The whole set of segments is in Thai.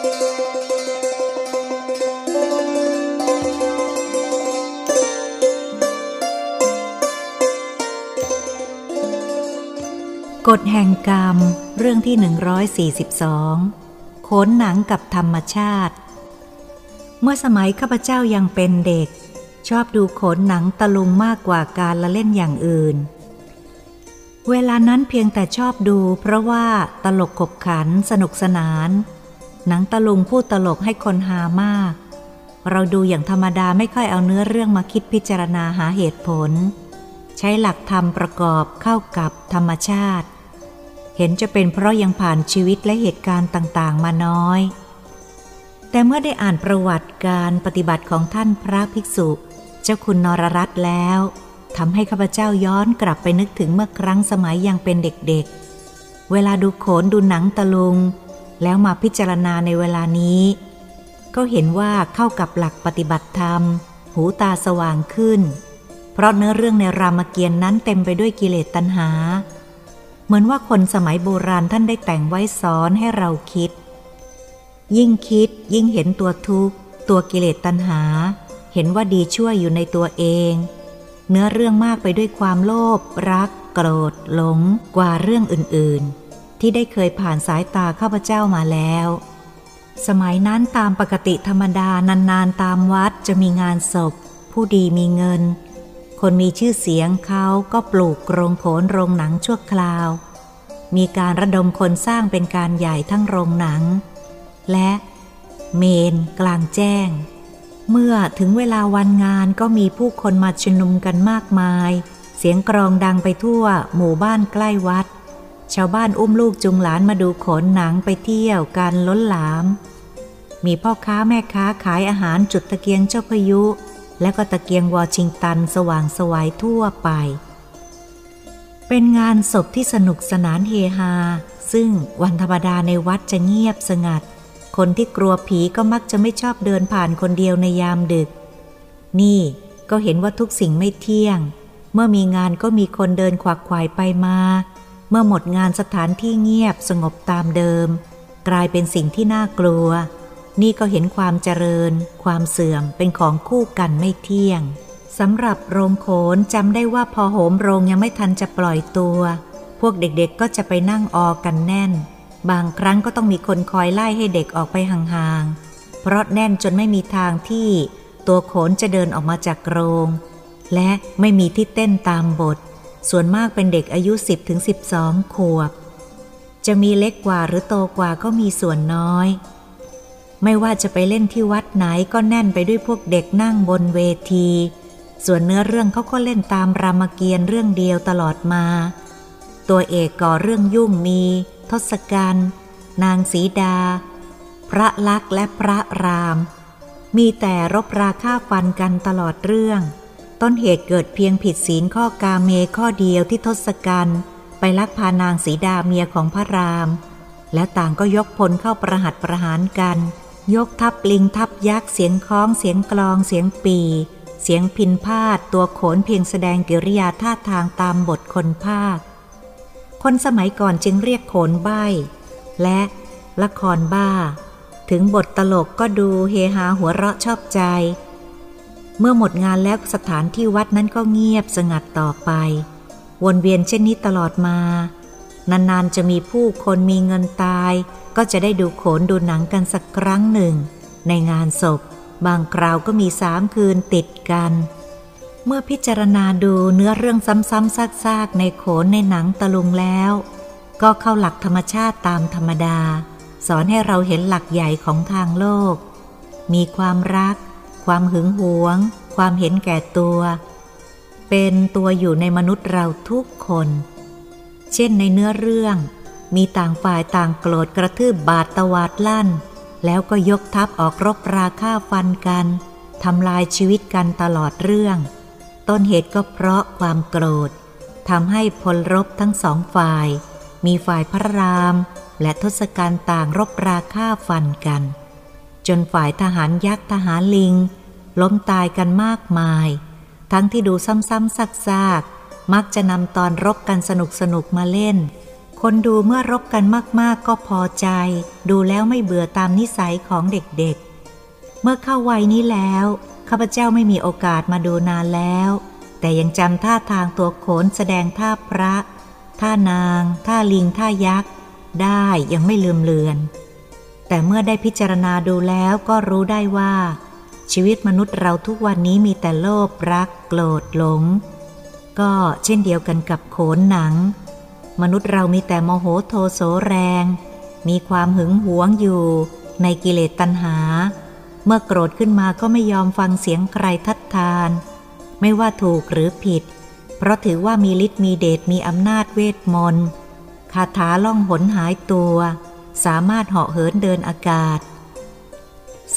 กฎแห่งกรรม เรื่องที่ 142 โขนหนังกับธรรมชาติ เมื่อสมัยข้าพเจ้ายังเป็นเด็ก ชอบดูโขนหนังตะลุงมากกว่าการละเล่นอย่างอื่น เวลานั้นเพียงแต่ชอบดูเพราะว่าตลกขบขันสนุกสนาน หนังตะลุงพูดตลกให้คนหามาก เราดูอย่างธรรมดาไม่ค่อยเอาเนื้อเรื่องมาคิดพิจารณาหาเหตุผล ใช้หลักธรรมประกอบเข้ากับธรรมชาติ เห็นจะเป็นเพราะยังผ่านชีวิตและเหตุการณ์ต่างๆ มาน้อย แต่เมื่อได้อ่านประวัติการปฏิบัติของท่านพระภิกษุ เจ้าคุณนรรัตน์แล้วทำให้ข้าพเจ้าย้อนกลับไปนึกถึงเมื่อครั้งสมัยยังเป็นเด็กๆเวลาดูโขนดูหนังตะลุง แล้วมาพิจารณาในเวลานี้ ก็เห็นว่าเข้ากับหลักปฏิบัติธรรม หูตาสว่างขึ้น เพราะเนื้อเรื่องในรามเกียรตินั้นเต็มไปด้วยกิเลสตัณหา เหมือนว่าคนสมัยโบราณท่านได้แต่งไว้สอนให้เราคิด ยิ่งคิดยิ่งเห็นตัวทุกข์ ตัวกิเลสตัณหา เห็นว่าดีช่วยอยู่ในตัวเอง เนื้อเรื่องมากไปด้วยความโลภรัก โกรธหลงกว่าเรื่องอื่นๆ ที่ได้เคยผ่านสายตาข้าพเจ้ามาแล้ว สมัยนั้นตามปกติธรรมดานานๆตามวัดจะมีงานศพ ผู้ดีมีเงิน คนมีชื่อเสียงเขาก็ปลูกโรงโขนโรงหนังชั่วคราว มีการระดมคนสร้างเป็นการใหญ่ทั้งโรงหนัง และเมนกลางแจ้ง เมื่อถึงเวลาวันงานก็มีผู้คนมาชุมนุมกันมากมาย เสียงกรองดังไปทั่วหมู่บ้านใกล้วัด ชาวบ้านอุ้มลูกจุงหลานมาดูขนหนังไปเที่ยวกันล้นหลาม มีพ่อค้าแม่ค้าขายอาหารจุดตะเกียงเจ้าพายุ และก็ตะเกียงวอชิงตันสว่างสวายทั่วไป เป็นงานศพที่สนุกสนานเฮฮา ซึ่งวันธรรมดาในวัดจะเงียบสงัด คนที่กลัวผีก็มักจะไม่ชอบเดินผ่านคนเดียวในยามดึก นี่ก็เห็นว่าทุกสิ่งไม่เที่ยง เมื่อมีงานก็มีคนเดินขวักขวายไปมา เมื่อหมดงานสถานที่เงียบสงบตามเดิม กลายเป็นสิ่งที่น่ากลัว นี่ก็เห็นความเจริญ ความเสื่อมเป็นของคู่กันไม่เที่ยงสำหรับโรงโขนจำได้ว่าพอโหมโรงยังไม่ทันจะปล่อยตัว พวกเด็กๆก็จะไปนั่งออกันแน่น บางครั้งก็ต้องมีคนคอยไล่ให้เด็กออกไปห่างๆเพราะแน่นจนไม่มีทางที่ ตัวโขนจะเดินออกมาจากโรง และไม่มีที่เต้นตามบท ส่วนมากเป็นเด็กอายุ 10ถึง12 ขวบ จะมีเล็กกว่าหรือโตกว่าก็มีส่วนน้อย ไม่ว่าจะไปเล่นที่วัดไหนก็แน่นไปด้วยพวกเด็กนั่งบนเวที ส่วนเนื้อเรื่องเขาก็เล่นตามรามเกียรติ์เรื่องเดียวตลอดมา ตัวเอกก่อเรื่องยุ่งมี ทศกัณฐ์นางสีดา พระลักษณ์และพระราม มีแต่รบราฆ่าฟันกันตลอดเรื่อง ต้นเหตุเกิดเพียงผิดศีลข้อกาเมข้อเดียวที่ทศกัณฐ์ไปลักพานางสีดาเมียของพระราม และต่างก็ยกพลเข้าประหัตประหารกัน ยกทัพลิงทัพยักษ์เสียงคล้องเสียงกลองเสียงปี เสียงพินพาดตัวโขนเพียงแสดงกิริยาท่าทางตามบทคนภาค คนสมัยก่อนจึงเรียกโขนใบและละครบ้า ถึงบทตลกก็ดูเฮฮาหัวเราะชอบใจ เมื่อหมดงานแล้วสถานที่วัดนั้นก็เงียบสงัดต่อไป วนเวียนเช่นนี้ตลอดมา นานๆจะมีผู้คนมีเงินตาย ก็จะได้ดูโขนดูหนังกันสักครั้งหนึ่ง ในงานศพ บางคราวก็มีสามคืนติดกัน เมื่อพิจารณาดูเนื้อเรื่องซ้ำๆซากๆ ในโขนในหนังตะลุงแล้ว ก็เข้าหลักธรรมชาติตามธรรมดา สอนให้เราเห็นหลักใหญ่ของทางโลก มีความรักความหึงหวง ความเห็นแก่ตัว เป็นตัวอยู่ในมนุษย์เราทุกคน เช่นในเนื้อเรื่อง มีต่างฝ่ายต่างโกรธกระทืบบาดตวาดลั่น แล้วก็ยกทัพออกรบราฆ่าฟันกันทำลายชีวิตกันตลอดเรื่อง ต้นเหตุก็เพราะความโกรธทำให้พลรบทั้งสองฝ่าย มีฝ่ายพระราม และทศกัณฐ์ต่างรบราฆ่าฟันกัน จนฝ่ายทหารยักษ์ทหารลิง ล้มตายกันมากมาย ทั้งที่ดูซ้ำๆซากๆ มักจะนำตอนรบกันสนุกสนุกๆมาเล่น คนดูเมื่อรบกันมากๆก็พอใจ ดูแล้วไม่เบื่อตามนิสัยของเด็กๆ เมื่อเข้าวัยนี้แล้วข้าพเจ้าไม่มีโอกาสมาดูนานแล้ว แต่ยังจำท่าทางตัวโขนแสดงท่าพระ ท่านาง ท่าลิง ท่ายักษ์ ได้ยังไม่ลืมเลือน แต่เมื่อได้พิจารณาดูแล้วก็รู้ได้ว่า ชีวิตมนุษย์เราทุกวันนี้มีแต่โลภรักโกรธหลง ก็เช่นเดียวกันกับโขนหนัง มนุษย์เรามีแต่โมโหโทโสแรง มีความหึงหวงอยู่ในกิเลสตัณหา เมื่อโกรธขึ้นมาก็ไม่ยอมฟังเสียงใครทัดทาน ไม่ว่าถูกหรือผิด เพราะถือว่ามีฤทธิ์มีเดชมีอำนาจเวทมนต์คาถาล่องหนหายตัว สามารถเหาะเหินเดินอากาศ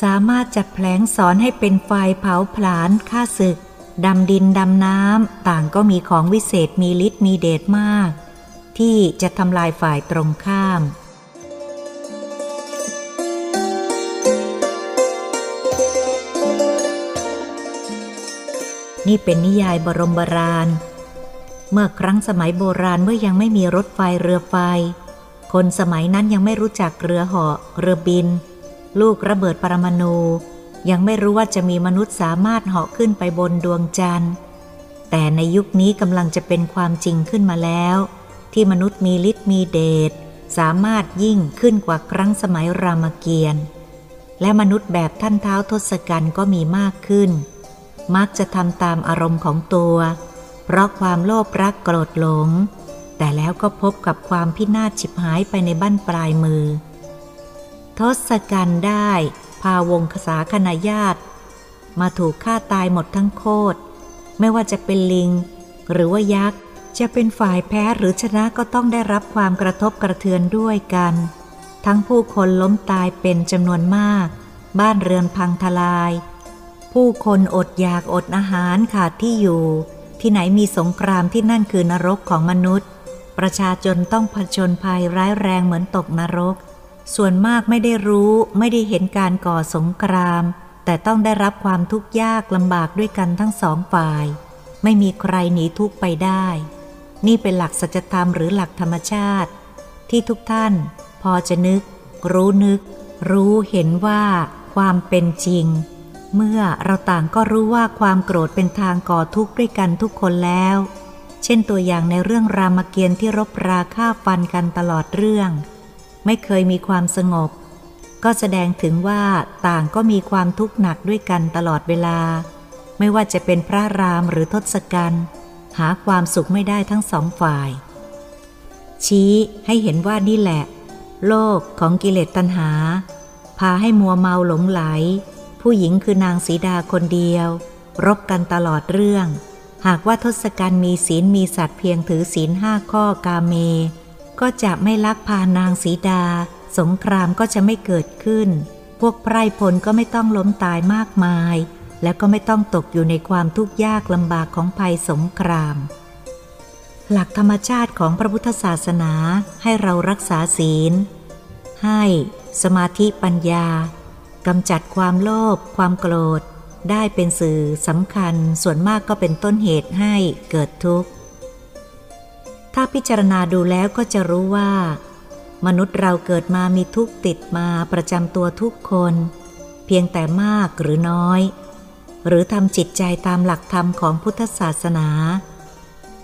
สามารถจัดแผลงสอนให้เป็นไฟเผาผลาญฆ่าศึก ดำดินดำน้ำ ต่างก็มีของวิเศษมีฤทธิ์มีเดชมาก ที่จะทำลายฝ่ายตรงข้าม นี่เป็นนิยายบรมบรานเมื่อครั้งสมัยโบราณเมื่อยังไม่มีรถไฟเรือไฟ คนสมัยนั้นยังไม่รู้จักเรือเหาะเรือบิน ลูกระเบิดปรมาณูยังไม่รู้ว่าจะมีมนุษย์สามารถเหาะขึ้นไปบนดวงจันทร์ แต่ในยุคนี้กำลังจะเป็นความจริงขึ้นมาแล้ว ที่มนุษย์มีฤทธิ์มีเดชสามารถยิ่งขึ้นกว่าครั้งสมัยรามเกียรติ์และมนุษย์แบบท่านเท้าทศกัณฐ์ก็มีมากขึ้น มักจะทำตามอารมณ์ของตัว เพราะความโลภรักโกรธหลง แต่แล้วก็พบกับความพินาศฉิบหายไปในบั้นปลายมือ ทศกัณฐ์ได้ พาวงคสาคณาญาติ มาถูกฆ่าตายหมดทั้งโคตรไม่ว่าจะเป็นลิง หรือว่ายักษ์ จะเป็นฝ่ายแพ้หรือชนะก็ต้องได้รับความกระทบกระเทือนด้วยกัน ทั้งผู้คนล้มตายเป็นจำนวนมาก บ้านเรือนพังทลาย ผู้คนอดอยากอดอาหารขาดที่อยู่ ที่ไหนมีสงครามที่นั่นคือนรกของมนุษย์ ประชาชนต้องผจญภัยร้ายแรงเหมือนตกนรก ส่วนมากไม่ได้รู้ไม่ได้เห็นการก่อสงคราม แต่ต้องได้รับความทุกข์ยากลำบากด้วยกันทั้งสองฝ่าย ไม่มีใครหนีทุกข์ไปได้ นี่เป็นหลักสัจธรรมหรือหลักธรรมชาติ ที่ทุกท่าน พอจะนึก รู้นึก รู้เห็นว่า ความเป็นจริง เมื่อเราต่างก็รู้ว่าความโกรธเป็นทางก่อทุกข์ด้วยกันทุกคนแล้ว เช่นตัวอย่างในเรื่องรามเกียรติ์ที่รบราฆ่าฟันกันตลอดเรื่อง ไม่เคยมีความสงบ ก็แสดงถึงว่าต่างก็มีความทุกข์หนักด้วยกันตลอดเวลา ไม่ว่าจะเป็นพระรามหรือทศกัณฐ์หาความสุขไม่ได้ทั้งสองฝ่าย ชี้ให้เห็นว่านี่แหละ โลกของกิเลสตัณหา พาให้มัวเมาหลงไหล ผู้หญิงคือนางสีดาคนเดียว รบกันตลอดเรื่อง หากว่าทศกัณฐ์มีศีลมีสัตว์เพียงถือศีลห้าข้อกาเม ก็จะไม่ลักพานางสีดา สงครามก็จะไม่เกิดขึ้น พวกไพร่พลก็ไม่ต้องล้มตายมากมาย และก็ไม่ต้องตกอยู่ในความทุกข์ยากลำบากของภัยสงคราม หลักธรรมชาติของพระพุทธศาสนาให้เรารักษาศีล ให้สมาธิปัญญากำจัดความโลภความโกรธ ได้เป็นสื่อสำคัญส่วนมากก็เป็นต้นเหตุให้เกิดทุกข์ ถ้าพิจารณาดูแล้วก็จะรู้ว่า มนุษย์เราเกิดมามีทุกข์ติดมาประจำตัวทุกคน เพียงแต่มากหรือน้อย หรือทำจิตใจตามหลักธรรมของพุทธศาสนา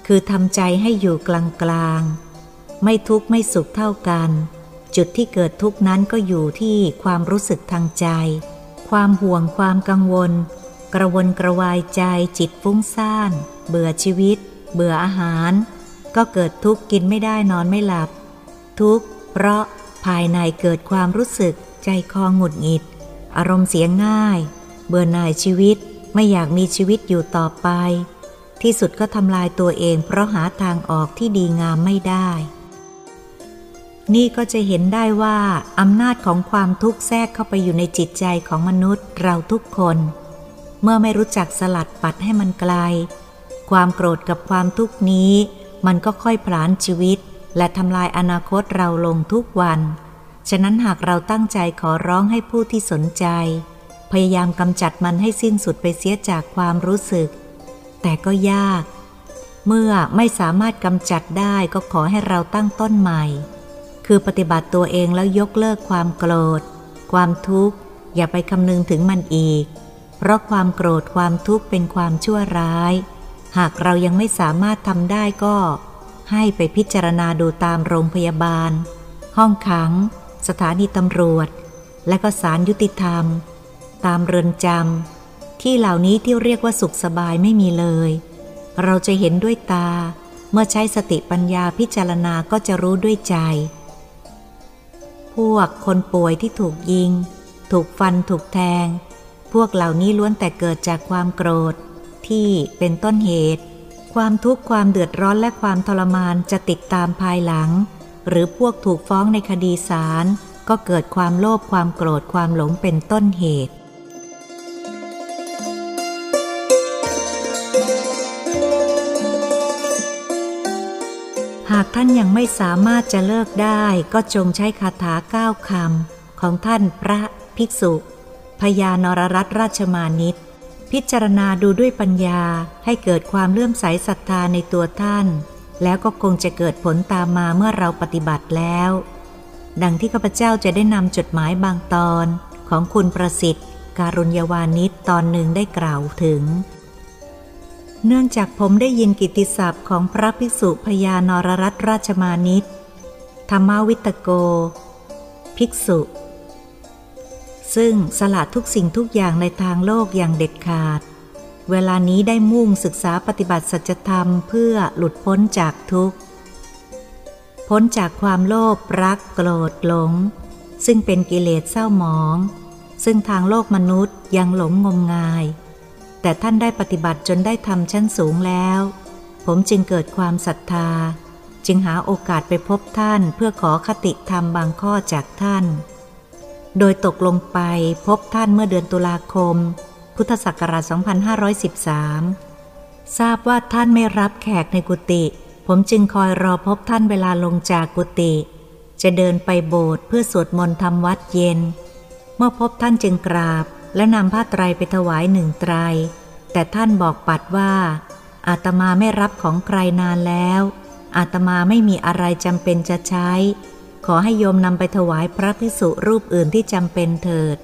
คือทำใจให้อยู่กลางๆไม่ทุกข์ไม่สุขเท่ากัน จุดที่เกิดทุกข์นั้นก็อยู่ที่ความรู้สึกทางใจ ความห่วงความกังวล กระวนกระวายใจจิตฟุ้งซ่าน เบื่อชีวิต เบื่ออาหาร ก็เกิดทุกข์กินไม่ได้นอนไม่หลับ ทุกข์เพราะภายในเกิดความรู้สึกใจคอหงุดหงิด อารมณ์เสียง่าย เบื่อหน่ายชีวิตไม่อยากมีชีวิตอยู่ต่อไป ที่สุดก็ทำลายตัวเองเพราะหาทางออกที่ดีงามไม่ได้ นี่ก็จะเห็นได้ว่าอำนาจของความทุกข์แทรกเข้าไปอยู่ในจิตใจของมนุษย์เราทุกคน เมื่อไม่รู้จักสลัดปัดให้มันไกล ความโกรธกับความทุกข์นี้ มันก็ค่อยผลาญชีวิต และทำลายอนาคตเราลงทุกวัน ฉะนั้นหากเราตั้งใจขอร้องให้ผู้ที่สนใจ พยายามกำจัดมันให้สิ้นสุดไปเสียจากความรู้สึก แต่ก็ยาก เมื่อไม่สามารถกำจัดได้ก็ขอให้เราตั้งต้นใหม่ คือปฏิบัติตัวเองแล้วยกเลิกความโกรธ ความทุกข์ อย่าไปคำนึงถึงมันอีก เพราะความโกรธความทุกข์เป็นความชั่วร้าย หากเรายังไม่สามารถทำได้ก็ให้ไปพิจารณาดูตามโรงพยาบาล ห้องขัง สถานีตำรวจ และก็ศาลยุติธรรม ตามเรือนจำที่เหล่านี้ที่เรียกว่าสุขสบายไม่มีเลย เราจะเห็นด้วยตา เมื่อใช้สติปัญญาพิจารณาก็จะรู้ด้วยใจ พวกคนป่วยที่ถูกยิง ถูกฟันถูกแทง พวกเหล่านี้ล้วนแต่เกิดจากความโกรธ ที่เป็นต้นเหตุ ความทุกข์ความเดือดร้อนและความทรมานจะติดตามภายหลัง หรือพวกถูกฟ้องในคดีศาลก็เกิดความโลภความโกรธความหลงเป็นต้นเหตุหากท่านยังไม่สามารถจะเลิกได้ก็จงใช้คาถาเก้าคำ ของท่านพระภิกษุ พญานรรัตราชมานิต พิจารณาดูด้วยปัญญาให้เกิดความเลื่อมใสศรัทธาในตัวท่าน แล้วก็คงจะเกิดผลตามมาเมื่อเราปฏิบัติแล้ว ดังที่ข้าพเจ้าจะได้นำจดหมายบางตอนของคุณประสิทธิ์ การุญยวานิชตอนหนึ่งได้กล่าวถึง เนื่องจากผมได้ยินกิติศัพท์ของพระภิกษุพญานรรัตราชมานิตธรรมวิตโก ภิกษุ ซึ่งสละทุกสิ่งทุกอย่างในทางโลกอย่างเด็ดขาด เวลานี้ได้มุ่งศึกษาปฏิบัติสัจธรรมเพื่อหลุดพ้นจากทุกข์ พ้นจากความโลภรักโกรธหลง ซึ่งเป็นกิเลสเศร้าหมอง ซึ่งทางโลกมนุษย์ยังหลงงมงาย แต่ท่านได้ปฏิบัติจนได้ทำชั้นสูงแล้ว ผมจึงเกิดความศรัทธา จึงหาโอกาสไปพบท่านเพื่อขอคติธรรมบางข้อจากท่าน โดยตกลงไปพบท่านเมื่อเดือนตุลาคม พุทธศักราช 2513 ทราบว่าท่านไม่รับแขกในกุฏิผมจึงคอยรอพบท่านเวลาลงจากกุฏิจะเดินไปโบสถ์เพื่อสวดมนต์ทำวัดเย็น เมื่อพบท่านจึงกราบ และนำผ้าไตรไปถวายหนึ่งไตร แต่ท่านบอกปัดว่า อาตมาไม่รับของใครนานแล้ว อาตมาไม่มีอะไรจำเป็นจะใช้ ขอให้โยมนำไปถวายพระพิสุรูปอื่นที่จำเป็นเถิด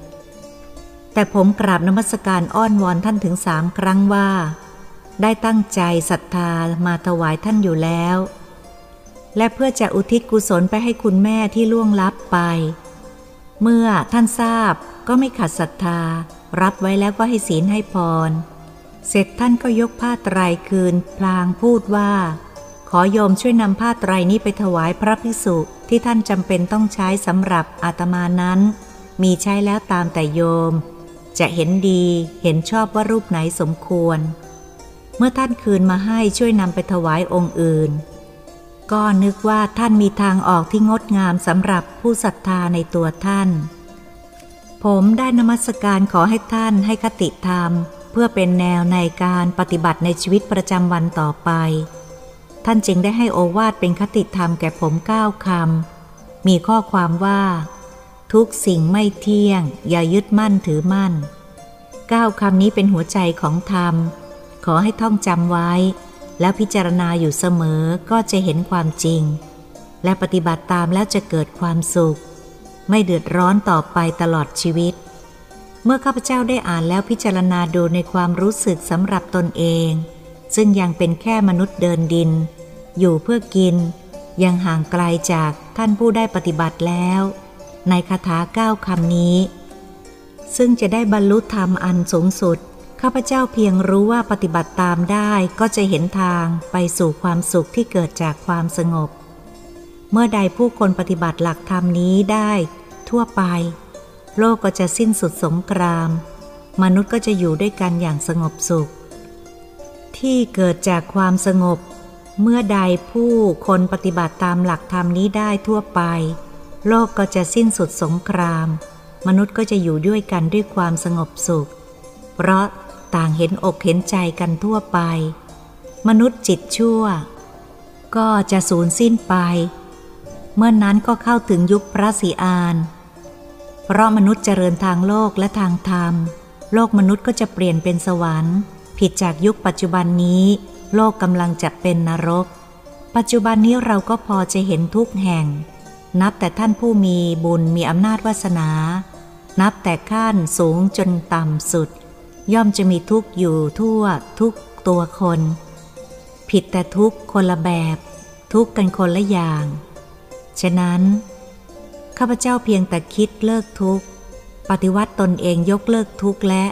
แต่ผมกราบนมัสการอ้อนวอนท่านถึงสามครั้งว่า ได้ตั้งใจศรัทธามาถวายท่านอยู่แล้ว และเพื่อจะอุทิศกุศลไปให้คุณแม่ที่ล่วงลับไป เมื่อท่านทราบก็ไม่ขัดศรัทธา รับไว้แล้วก็ให้ศีลให้พร เสร็จท่านก็ยกผ้าไตรคืนพลางพูดว่า ขอโยมช่วยนำผ้าไตรนี้ไปถวายพระภิกษุที่ท่านจำเป็นต้องใช้สำหรับอาตมานั้น มีใช้แล้วตามแต่โยม จะเห็นดีเห็นชอบว่ารูปไหนสมควร เมื่อท่านคืนมาให้ช่วยนำไปถวายองค์อื่น ก็นึกว่าท่านมีทางออกที่งดงามสำหรับผู้ศรัทธาในตัวท่าน ผมได้นมัสการขอให้ท่านให้คติธรรม เพื่อเป็นแนวในการปฏิบัติในชีวิตประจำวันต่อไป ท่านจึงได้ให้โอวาทเป็นคติธรรมแก่ผมเก้าคำ มีข้อความว่า ทุกสิ่งไม่เที่ยง อย่ายึดมั่นถือมั่นเก้าคำนี้เป็นหัวใจของธรรม ขอให้ท่องจำไว้ แล้วพิจารณาอยู่เสมอก็จะเห็นความจริง และปฏิบัติตามแล้วจะเกิดความสุข ไม่เดือดร้อนต่อไปตลอดชีวิต เมื่อข้าพเจ้าได้อ่านแล้วพิจารณาดูในความรู้สึกสำหรับตนเอง ซึ่งยังเป็นแค่มนุษย์เดินดิน อยู่เพื่อกิน ยังห่างไกลจากท่านผู้ได้ปฏิบัติแล้ว ในคาถาเก้าคำนี้ ซึ่งจะได้บรรลุธรรมอันสูงสุด ข้าพเจ้าเพียงรู้ว่าปฏิบัติตามได้ก็จะเห็นทางไปสู่ความสุขที่เกิดจากความสงบ เมื่อใดผู้คนปฏิบัติหลักธรรมนี้ได้ทั่วไป โลกก็จะสิ้นสุดสงคราม มนุษย์ก็จะอยู่ด้วยกันอย่างสงบสุข ที่เกิดจากความสงบ เมื่อใดผู้คนปฏิบัติตามหลักธรรมนี้ได้ทั่วไป โลกก็จะสิ้นสุดสงคราม มนุษย์ก็จะอยู่ด้วยกันด้วยความสงบสุข เพราะต่างเห็นอกเห็นใจกันทั่วไป มนุษย์จิตชั่ว ก็จะสูญสิ้นไป เมื่อนนั้นก็เข้าถึงยุคพระศีอาน เพราะมนุษย์เจริญทางโลกและทางธรรม โลกมนุษย์ก็จะเปลี่ยนเป็นสวรรค์ ผิดจากยุคปัจจุบันนี้ โลกกำลังจะเป็นนรก ปัจจุบันนี้เราก็พอจะเห็นทุกแห่ง นับแต่ท่านผู้มีบุญมีอำนาจวาสนา นับแต่ขั้นสูงจนต่ำสุด ย่อมจะมีทุกอยู่ทั่วทุกตัวคน ผิดแต่ทุกคนละแบบ ทุกกันคนละอย่าง ฉะนั้น ข้าพเจ้าเพียงแต่คิดเลิกทุกข์ปฏิวัติตนเองยกเลิกทุกข์และ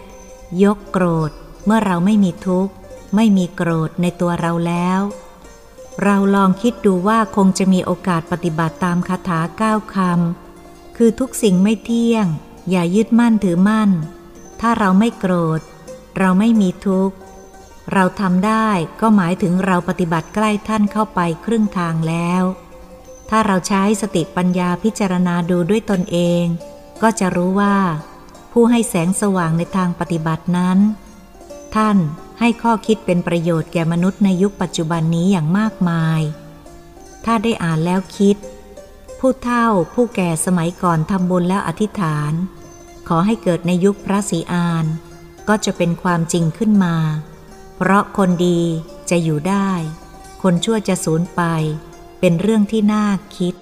ยกโกรธเมื่อเราไม่มีทุกข์ ไม่มีโกรธในตัวเราแล้ว เราลองคิดดูว่าคงจะมีโอกาสปฏิบัติตามคาถาเก้าคำคือทุกสิ่งไม่เที่ยง อย่ายึดมั่นถือมั่น ถ้าเราไม่โกรธ เราไม่มีทุกข์ เราทำได้ก็หมายถึงเราปฏิบัติใกล้ท่านเข้าไปครึ่งทางแล้ว ถ้าเราใช้สติปัญญาพิจารณาดูด้วยตนเอง ก็จะรู้ว่า ผู้ให้แสงสว่างในทางปฏิบัตินั้น ท่าน ให้ข้อคิดเป็นประโยชน์แก่มนุษย์ในยุคปัจจุบันนี้อย่างมากมาย ถ้าได้อ่านแล้วคิด ผู้เฒ่าผู้แก่สมัยก่อนทำบุญแล้วอธิษฐาน ขอให้เกิดในยุคพระศรีอาน ก็จะเป็นความจริงขึ้นมา เพราะคนดีจะอยู่ได้ คนชั่วจะสูญไป เป็นเรื่องที่น่าคิด